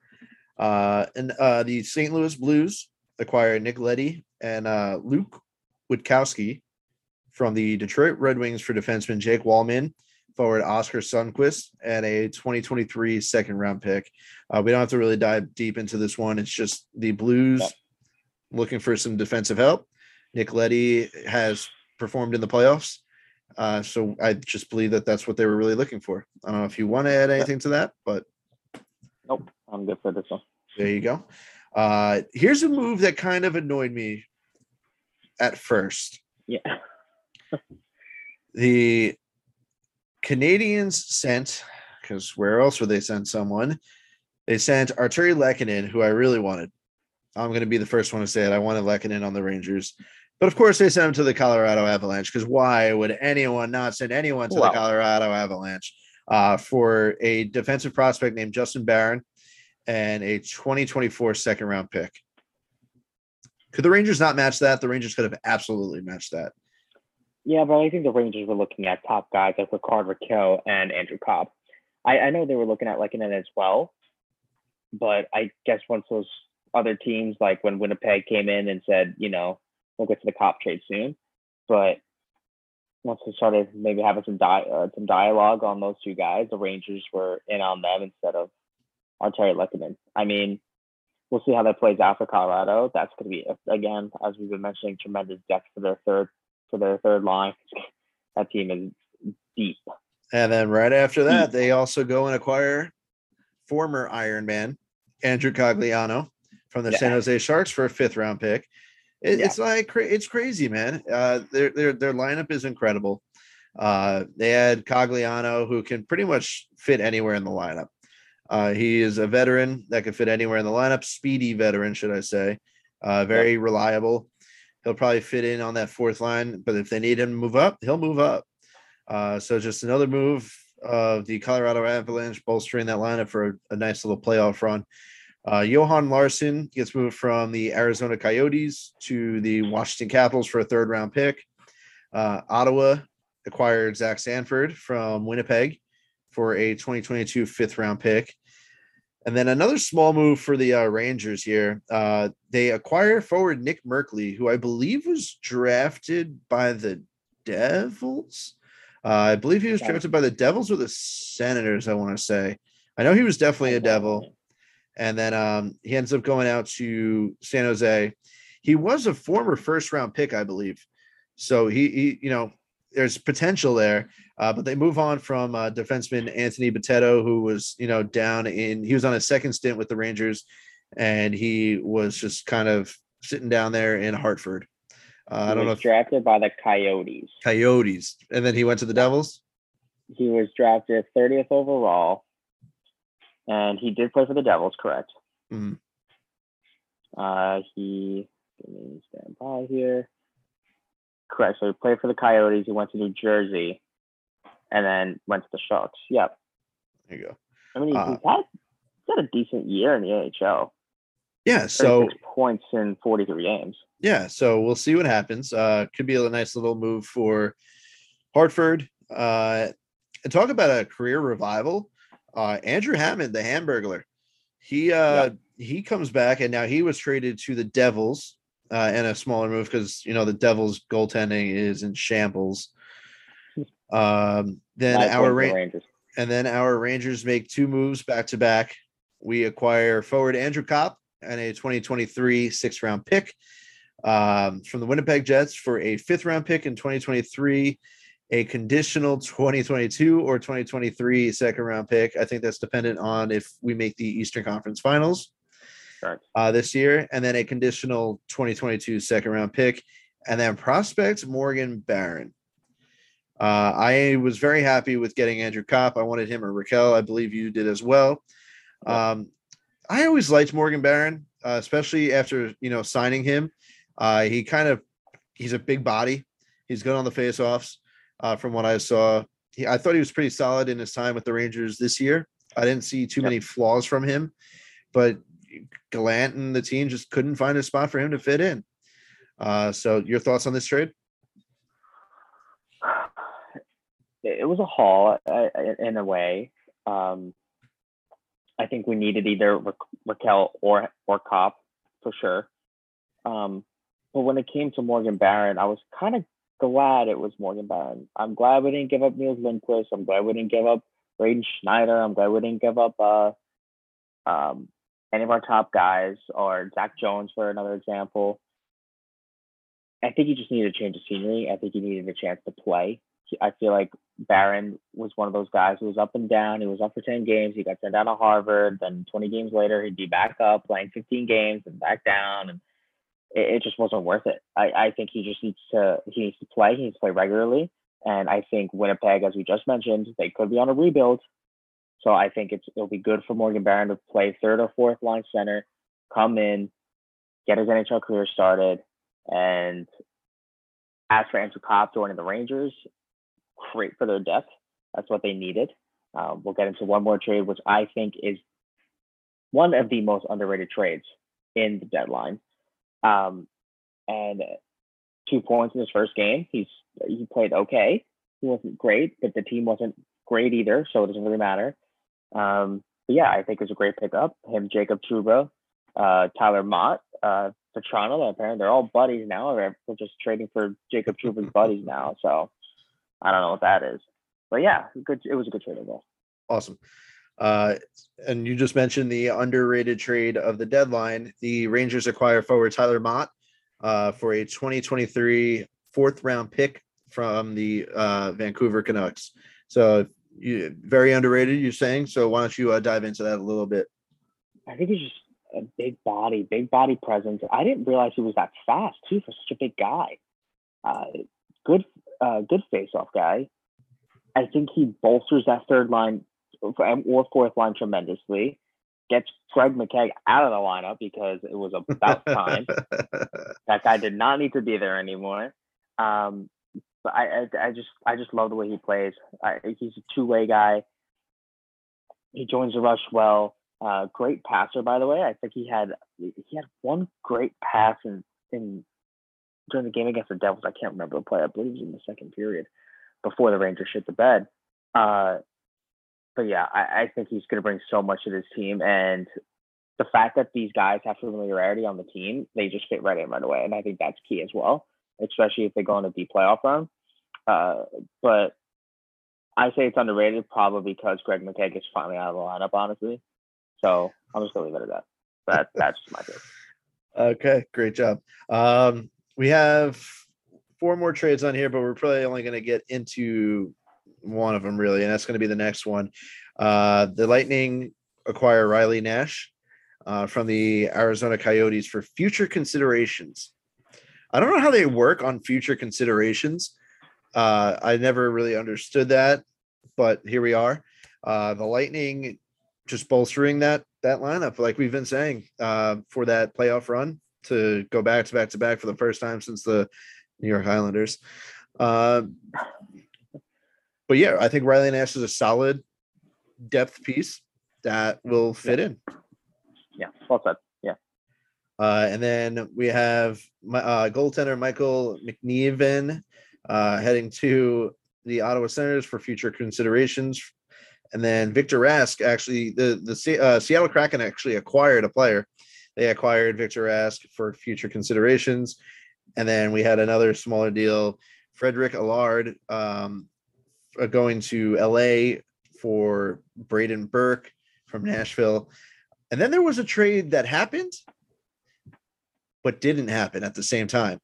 Uh, and uh, the St. Louis Blues acquired Nick Leddy and uh, Luke Witkowski from the Detroit Red Wings for defenseman Jake Walman, forward Oskar Sundqvist, and a 2023 second round pick. Uh, we don't have to really dive deep into this one. It's just the Blues looking for some defensive help. Nick Leddy has performed in the playoffs. Uh, so I just believe that that's what they were really looking for. I don't know if you want to add anything to that, but nope, I'm good for this one. There you go. Uh, here's a move that kind of annoyed me at first. Yeah. [laughs] the Canadiens sent because where else would they send someone? They sent Artturi Lehkonen, who I really wanted. I'm going to be the first one to say it. I wanted Lehkonen on the Rangers. But of course, they sent him to the Colorado Avalanche because why would anyone not send anyone to Well- the Colorado Avalanche uh, for a defensive prospect named Justin Barron and a 2024 second round pick? Could the Rangers not match that? The Rangers could have absolutely matched that. Yeah, but I think the Rangers were looking at top guys like Rickard Rakell and Andrew Copp. I, I know they were looking at like Lehkonen as well, but I guess once those other teams, like when Winnipeg came in and said, you know, we'll get to the Copp trade soon, but once they started maybe having some di- uh, some dialogue on those two guys, the Rangers were in on them instead of Artturi Lehkonen. I mean, we'll see how that plays out for Colorado. That's going to be again, as we've been mentioning, tremendous depth for their third for their third line. [laughs] That team is deep. And then right after that, they also go and acquire former Iron Man Andrew Cogliano from the San Jose Sharks for a fifth round pick. It, Yeah. It's like it's crazy, man. Uh, their their their lineup is incredible. Uh, they had Cogliano, who can pretty much fit anywhere in the lineup. Uh, he is a veteran that can fit anywhere in the lineup, speedy veteran, should I say? Uh, very reliable. He'll probably fit in on that fourth line, but if they need him to move up, he'll move up. Uh, so just another move of the Colorado Avalanche bolstering that lineup for a, a nice little playoff run. Uh, Johan Larsson gets moved from the Arizona Coyotes to the Washington Capitals for a third round pick. Uh, Ottawa acquired Zach Sanford from Winnipeg for a 2022 fifth round pick. And then another small move for the uh, Rangers here. Uh, they acquire forward Nick Merkley, who I believe was drafted by the Devils. Uh, I believe he was drafted by the Devils or the Senators. I want to say. I know he was definitely a Devil, and then um, he ends up going out to San Jose. He was a former first round pick, I believe. So he, he you know, there's potential there. Uh, but they move on from uh, defenseman Anthony Bitetto, who was, you know, down in, he was on his second stint with the Rangers, and he was just kind of sitting down there in Hartford. Uh, I don't know was if drafted by the Coyotes. Coyotes, and then he went to the Devils. He was drafted 30th overall, and he did play for the Devils, correct? Mhm. Uh, he let me stand by here. Correct. So he played for the Coyotes. He went to New Jersey, and then went to the Sharks. Yep. There you go. I mean, he's, Uh, he's had he's had a decent year in the AHL. Yeah. So points in 43 games. yeah, so we'll see what happens. Uh, could be a nice little move for Hartford. Uh, and talk about a career revival. Uh, Andrew Hammond, the Hamburglar, he uh, he comes back, and now he was traded to the Devils uh, in a smaller move because you know the Devils goaltending is in shambles. Um, then our points for the Ra- Rangers. and then our Rangers make two moves back to back. We acquire forward Andrew Copp and a 2023 sixth round pick um, from the Winnipeg Jets for a fifth round pick in 2023, a conditional 2022 or 2023 second round pick. I think that's dependent on if we make the Eastern Conference Finals uh, this year, and then a conditional 2022 second round pick, and then prospect Morgan Barron. Uh, I was very happy with getting Andrew Copp. I wanted him or Rakell. I believe you did as well. Um, I always liked Morgan Barron, uh, especially after you know signing him. Uh, he kind of he's a big body. He's good on the faceoffs. Uh, from what I saw, he, I thought he was pretty solid in his time with the Rangers this year. I didn't see too Yep. many flaws from him, but Gallant and the team just couldn't find a spot for him to fit in. Uh, so, your thoughts on this trade? it was a haul uh, in a way. Um, I think we needed either Ra- Rakell or or Copp for sure. Um, but when it came to Morgan Barron, I was kind of glad it was Morgan Barron. I'm glad we didn't give up Nils Lundkvist. I'm glad we didn't give up Braden Schneider. I'm glad we didn't give up uh, um, any of our top guys or Zach Jones for another example. I think he just needed a change of scenery. I think he needed a chance to play. I feel like Barron was one of those guys who was up and down. He was up for 10 games. He got sent down to Hartford. Then 20 games later, he'd be back up playing 15 games and back down. And it, it just wasn't worth it. I, I think he just needs to he needs to play. He needs to play regularly. And I think Winnipeg, as we just mentioned, they could be on a rebuild. So I think it's it'll be good for Morgan Barron to play third or fourth line center, come in, get his NHL career started, and as for Andrew Copp joining the Rangers, great for their depth. That's what they needed. Um, we'll get into one more trade, which I think is one of the most underrated trades in the deadline. Um, and two points in his first game. He's he played okay. He wasn't great, but the team wasn't great either, so it doesn't really matter. Um, but yeah, I think it was a great pickup. Him, Jacob Trouba, uh, Tyler Motte, uh, Toronto. Apparently, they're all buddies now. They're just trading for Jacob [laughs] Trouba's buddies now. So I don't know what that is, but yeah, good. It was a good trade overall. Awesome. Uh, and you just mentioned the underrated trade of the deadline. The Rangers acquire forward Tyler Motte uh, for a 2023 fourth round pick from the uh, Vancouver Canucks. So you, very underrated, you're saying. So why don't you uh, dive into that a little bit? I think he's just a big body, big body presence. I didn't realize he was that fast too for such a big guy. Uh, good, uh, good face-off guy. I think he bolsters that third line or fourth line tremendously. Gets Greg McKegg out of the lineup because it was about time. [laughs] that guy did not need to be there anymore. Um, but I, I, I just, I just love the way he plays. I, he's a two-way guy. He joins the rush well. Uh, great passer, by the way. I think he had he had one great pass in, in during the game against the Devils. I can't remember the play. I believe it was in the second period before the Rangers shit the bed. Uh, but yeah, I, I think he's going to bring so much to this team, and the fact that these guys have familiarity on the team, they just fit right in right away, and I think that's key as well, especially if they go on a deep playoff run. Uh, but I say it's underrated, probably because Greg McKegg is finally out of the lineup, honestly. So I'm just gonna leave it at that. That [laughs] that's my take. Okay, great job. Um, we have four more trades on here, but we're probably only going to get into one of them really, and that's going to be the next one. Uh, the Lightning acquire Riley Nash uh, from the Arizona Coyotes for future considerations. I don't know how they work on future considerations. Uh, I never really understood that, but here we are. Uh, the Lightning just bolstering that that lineup, like we've been saying, uh, for that playoff run to go back to back to back for the first time since the New York Islanders. Uh, but yeah, I think Riley Nash is a solid depth piece that will fit yeah. in. Yeah, well said. Yeah. Uh, and then we have my uh, goaltender Michael McNiven uh, heading to the Ottawa Senators for future considerations. And then Victor Rask actually the the uh, Seattle Kraken actually acquired a player. They acquired Victor Rask for future considerations. And then we had another smaller deal. Frederick Allard um, going to LA for Braden Burke from Nashville. And then there was a trade that happened, but didn't happen at the same time.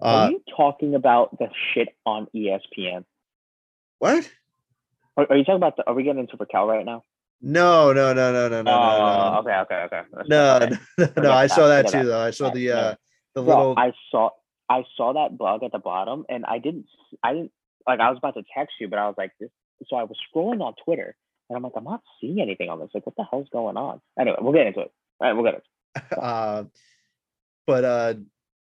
Are uh, you talking about the shit on ESPN? What? Are, are you talking about the? Are we getting into Raquel right now? No, no, no, no, no, no. Oh, no. okay, okay, okay. no, okay. no, no, I saw that too, though. I saw the uh the little. I saw I saw that bug at the bottom, and I didn't. I didn't like. I was about to text you, but I was like, this. So I was scrolling on Twitter, and I'm like, I'm not seeing anything on this. Like, what the hell's going on? Anyway, we'll get into it. All right, we'll get it. [laughs] uh, but uh,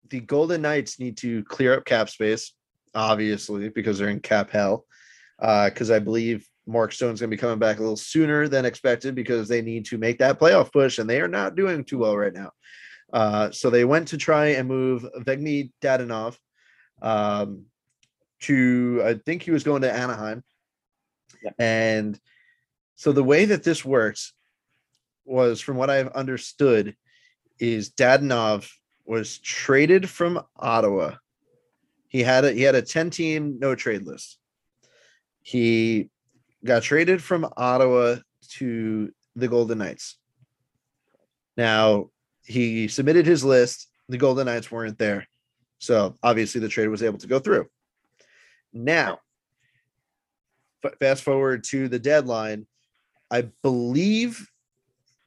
the Golden Knights need to clear up cap space, obviously, because they're in cap hell. Because uh, I believe Mark Stone's going to be coming back a little sooner than expected because they need to make that playoff push, and they are not doing too well right now. Uh, so they went to try and move Evgeny Dadonov um, to, I think he was going to Anaheim. Yep. And so the way that this works was, from what I've understood, is Dadonov was traded from Ottawa. He had a he had a 10 team no trade list. He got traded from Ottawa to the Golden Knights. Now, he submitted his list. The Golden Knights weren't there. So, obviously, the trade was able to go through. Now, fast forward to the deadline. I believe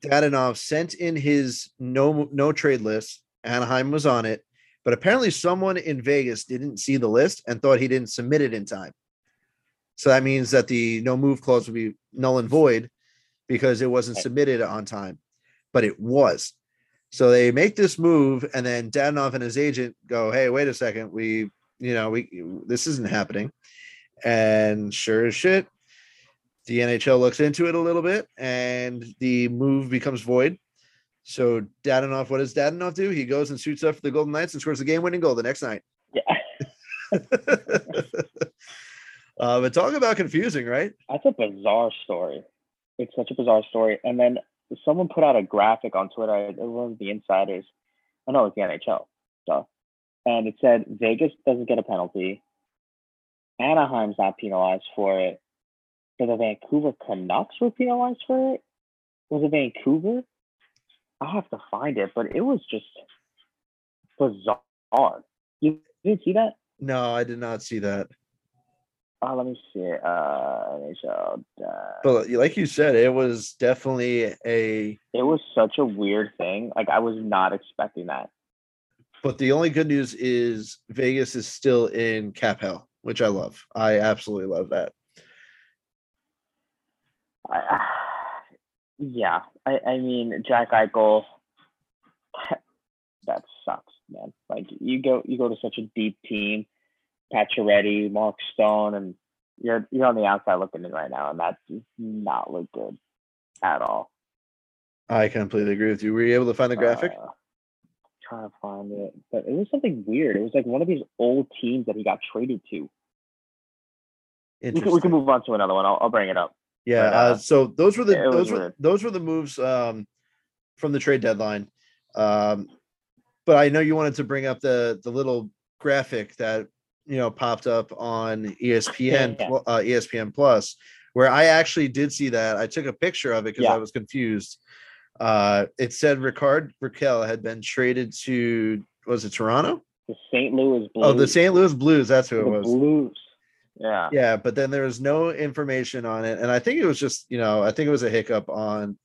Dadonov sent in his no no trade list Anaheim was on it, but apparently someone in Vegas didn't see the list and thought he didn't submit it in time. So that means that the no move clause would be null and void. because it wasn't submitted on time, but it was. So they make this move, and then Dadonov and his agent go, "Hey, wait a second, we, you know, we this isn't happening." And sure as shit, the NHL looks into it a little bit, and the move becomes void. So Dadonov, what does Dadonov do? He goes and shoots up for the Golden Knights and scores the game-winning goal the next night. Yeah. [laughs] uh, but talk about confusing, right? That's a bizarre story. It's such a bizarre story. And then someone put out a graphic on Twitter. It was the insiders. I know it's the NHL stuff. And it said Vegas doesn't get a penalty. Anaheim's not penalized for it. But the Vancouver Canucks were penalized for it. Was it Vancouver? I'll have to find it, but it was just bizarre. You didn't see that? No, I did not see that. Oh, let me see. Uh, NHL. But like you said, it was definitely a. it was such a weird thing. Like I was not expecting that. But the only good news is Vegas is still in cap hell, which I love. I absolutely love that. I, [sighs] yeah, I, I mean Jack Eichel. [sighs] That sucks, man. Like you go you go to such a deep team, Pacioretty, Mark Stone, and you're you're on the outside looking in right now, and that does not look good at all. I completely agree with you. Were you able to find the graphic? Uh, trying to find it, but it was something weird. It was like one of these old teams that he got traded to. We can, we can move on to another one. I'll, I'll bring it up. Yeah. But, Uh, uh, so those were the was those were weird. those were the moves um, from the trade deadline. Um, but I know you wanted to bring up the the little graphic that you know popped up on ESPN [laughs] Yeah. uh, ESPN Plus, where I actually did see that. I took a picture of it because Yeah. I was confused. Uh, it said Rickard Rakell had been traded to was it Toronto? The St. Louis Blues. Oh, the St. Louis Blues. That's who the it was. Blues. Yeah. Yeah, but then there was no information on it, and I think it was just you know I think it was a hiccup on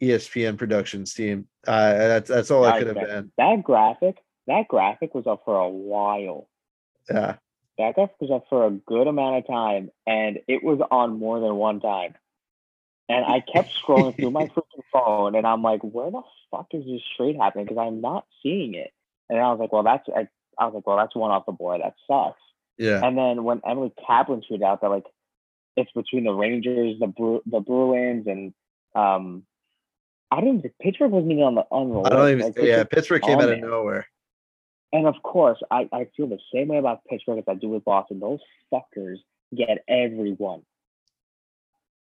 ESPN Productions team. Uh, that's that's all it I could have been. That graphic, that graphic was up for a while. Yeah, That graphic was up for a good amount of time, and it was on more than one time. And I kept scrolling through my [laughs] freaking phone, and I'm like, "Where the fuck is this trade happening?" Because I'm not seeing it. And I was like, "Well, that's," I, I was like, "Well, that's one off the board. That sucks." yeah, And then when Emily Kaplan tweeted out that like it's between the Rangers, the Bru- the Bruins, and um, I didn't. Pittsburgh wasn't even on the on the I don't list. even. Like, yeah, Pittsburgh- Pittsburgh came out of there. nowhere. and of course, I, I feel the same way about Pittsburgh as I do with Boston. Those fuckers get everyone.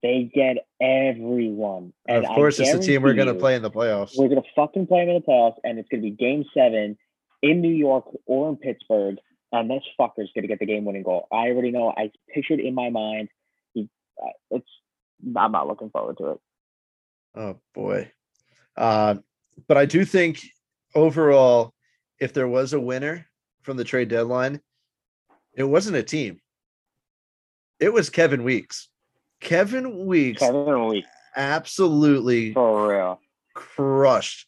They get everyone. And of course, it's the team we're going to play in the playoffs. We're gonna fucking play them in the playoffs, and it's gonna be Game Seven in New York or in Pittsburgh, and this fucker's gonna get the game-winning goal. I already know. I pictured in my mind. He, uh, it's. I'm not looking forward to it. Oh boy. Uh, but I do think overall, if there was a winner from the trade deadline, it wasn't a team. It was Kevin Weekes. Kevin Weekes Seven weeks absolutely for real. crushed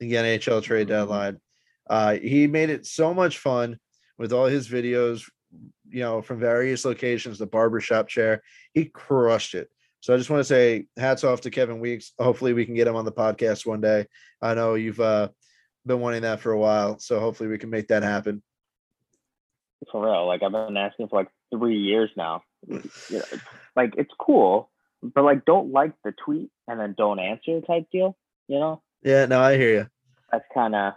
the NHL trade deadline. Uh, he made it so much fun with all his videos, you know, from various locations, the barbershop chair. He crushed it. So I just want to say hats off to Kevin Weekes. Hopefully we can get him on the podcast one day. I know you've uh, been wanting that for a while. So hopefully we can make that happen. For real. Like I've been asking for like three years now. You know, like it's cool, but like don't like the tweet and then don't answer type deal. You know, Yeah, no, I hear you. that's kind of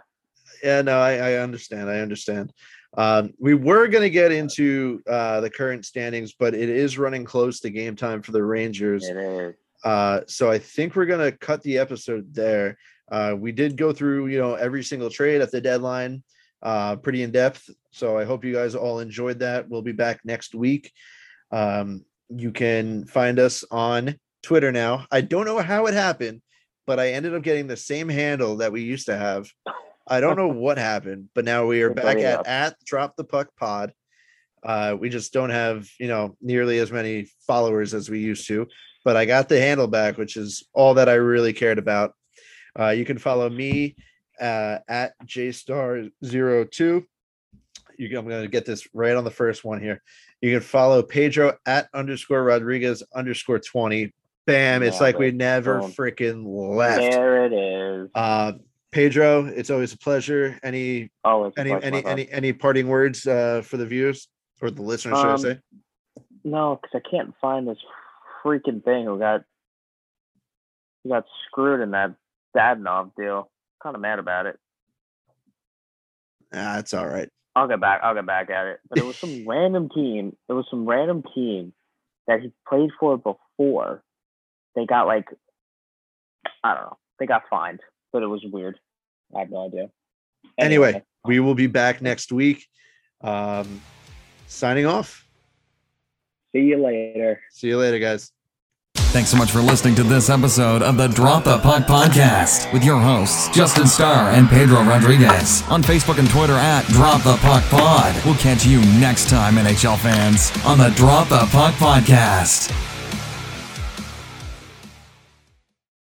Yeah, no, I, I understand. I understand. Um, we were going to get into uh, the current standings, but it is running close to game time for the Rangers. it is. Uh, so I think we're gonna cut the episode there. Uh, we did go through, you know, every single trade at the deadline, uh, pretty in depth. So I hope you guys all enjoyed that. We'll be back next week. Um, you can find us on Twitter now. I don't know how it happened, but I ended up getting the same handle that we used to have. I don't know what happened, but now we are back at up. at Drop the Puck Pod. Uh, we just don't have, you know, nearly as many followers as we used to but I got the handle back, which is all that I really cared about. Uh, you can follow me uh, at jstar02. You I'm going to get this right on the first one here. You can follow Pedro at underscore Rodriguez underscore 20. Bam! It's like we never Boom. freaking left. There it is. Uh, Pedro, it's always a pleasure. Any Oh, it's a any pleasure, any any any parting words uh, for the viewers or the listeners, should I Um, say? No, because I can't find this freaking thing who got who got screwed in that Dadonov deal. Kind of mad about it. Ah, it's all right. I'll get back. I'll get back at it. But it was some [laughs] random team. It was some random team that he played for before. They got like, I don't know. They got fined, but it was weird. I have no idea. Anyway, we will be back next week. Um, signing off. see you later. See you later, guys. Thanks so much for listening to this episode of the Drop the Puck podcast with your hosts, Justin Starr and Pedro Rodriguez. On Facebook and Twitter at Drop the Puck Pod. We'll catch you next time, NHL fans, on the Drop the Puck podcast.